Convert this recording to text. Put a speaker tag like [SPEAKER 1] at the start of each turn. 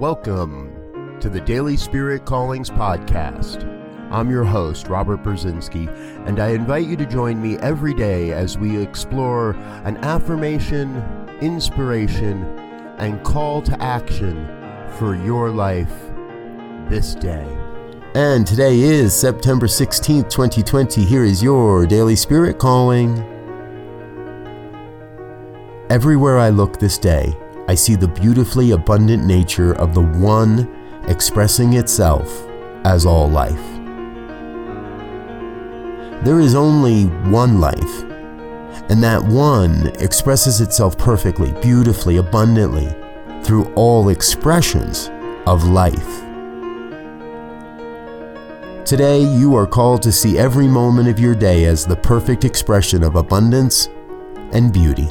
[SPEAKER 1] Welcome to the Daily Spirit Callings Podcast. I'm your host, Robert Brzezinski, and I invite you to join me every day as we explore an affirmation, inspiration, and call to action for your life this day. And today is September 16th, 2020. Here is your Daily Spirit Calling. Everywhere I look this day, I see the beautifully abundant nature of the One expressing itself as all life. There is only one life, and that one expresses itself perfectly, beautifully, abundantly through all expressions of life. Today, you are called to see every moment of your day as the perfect expression of abundance and beauty.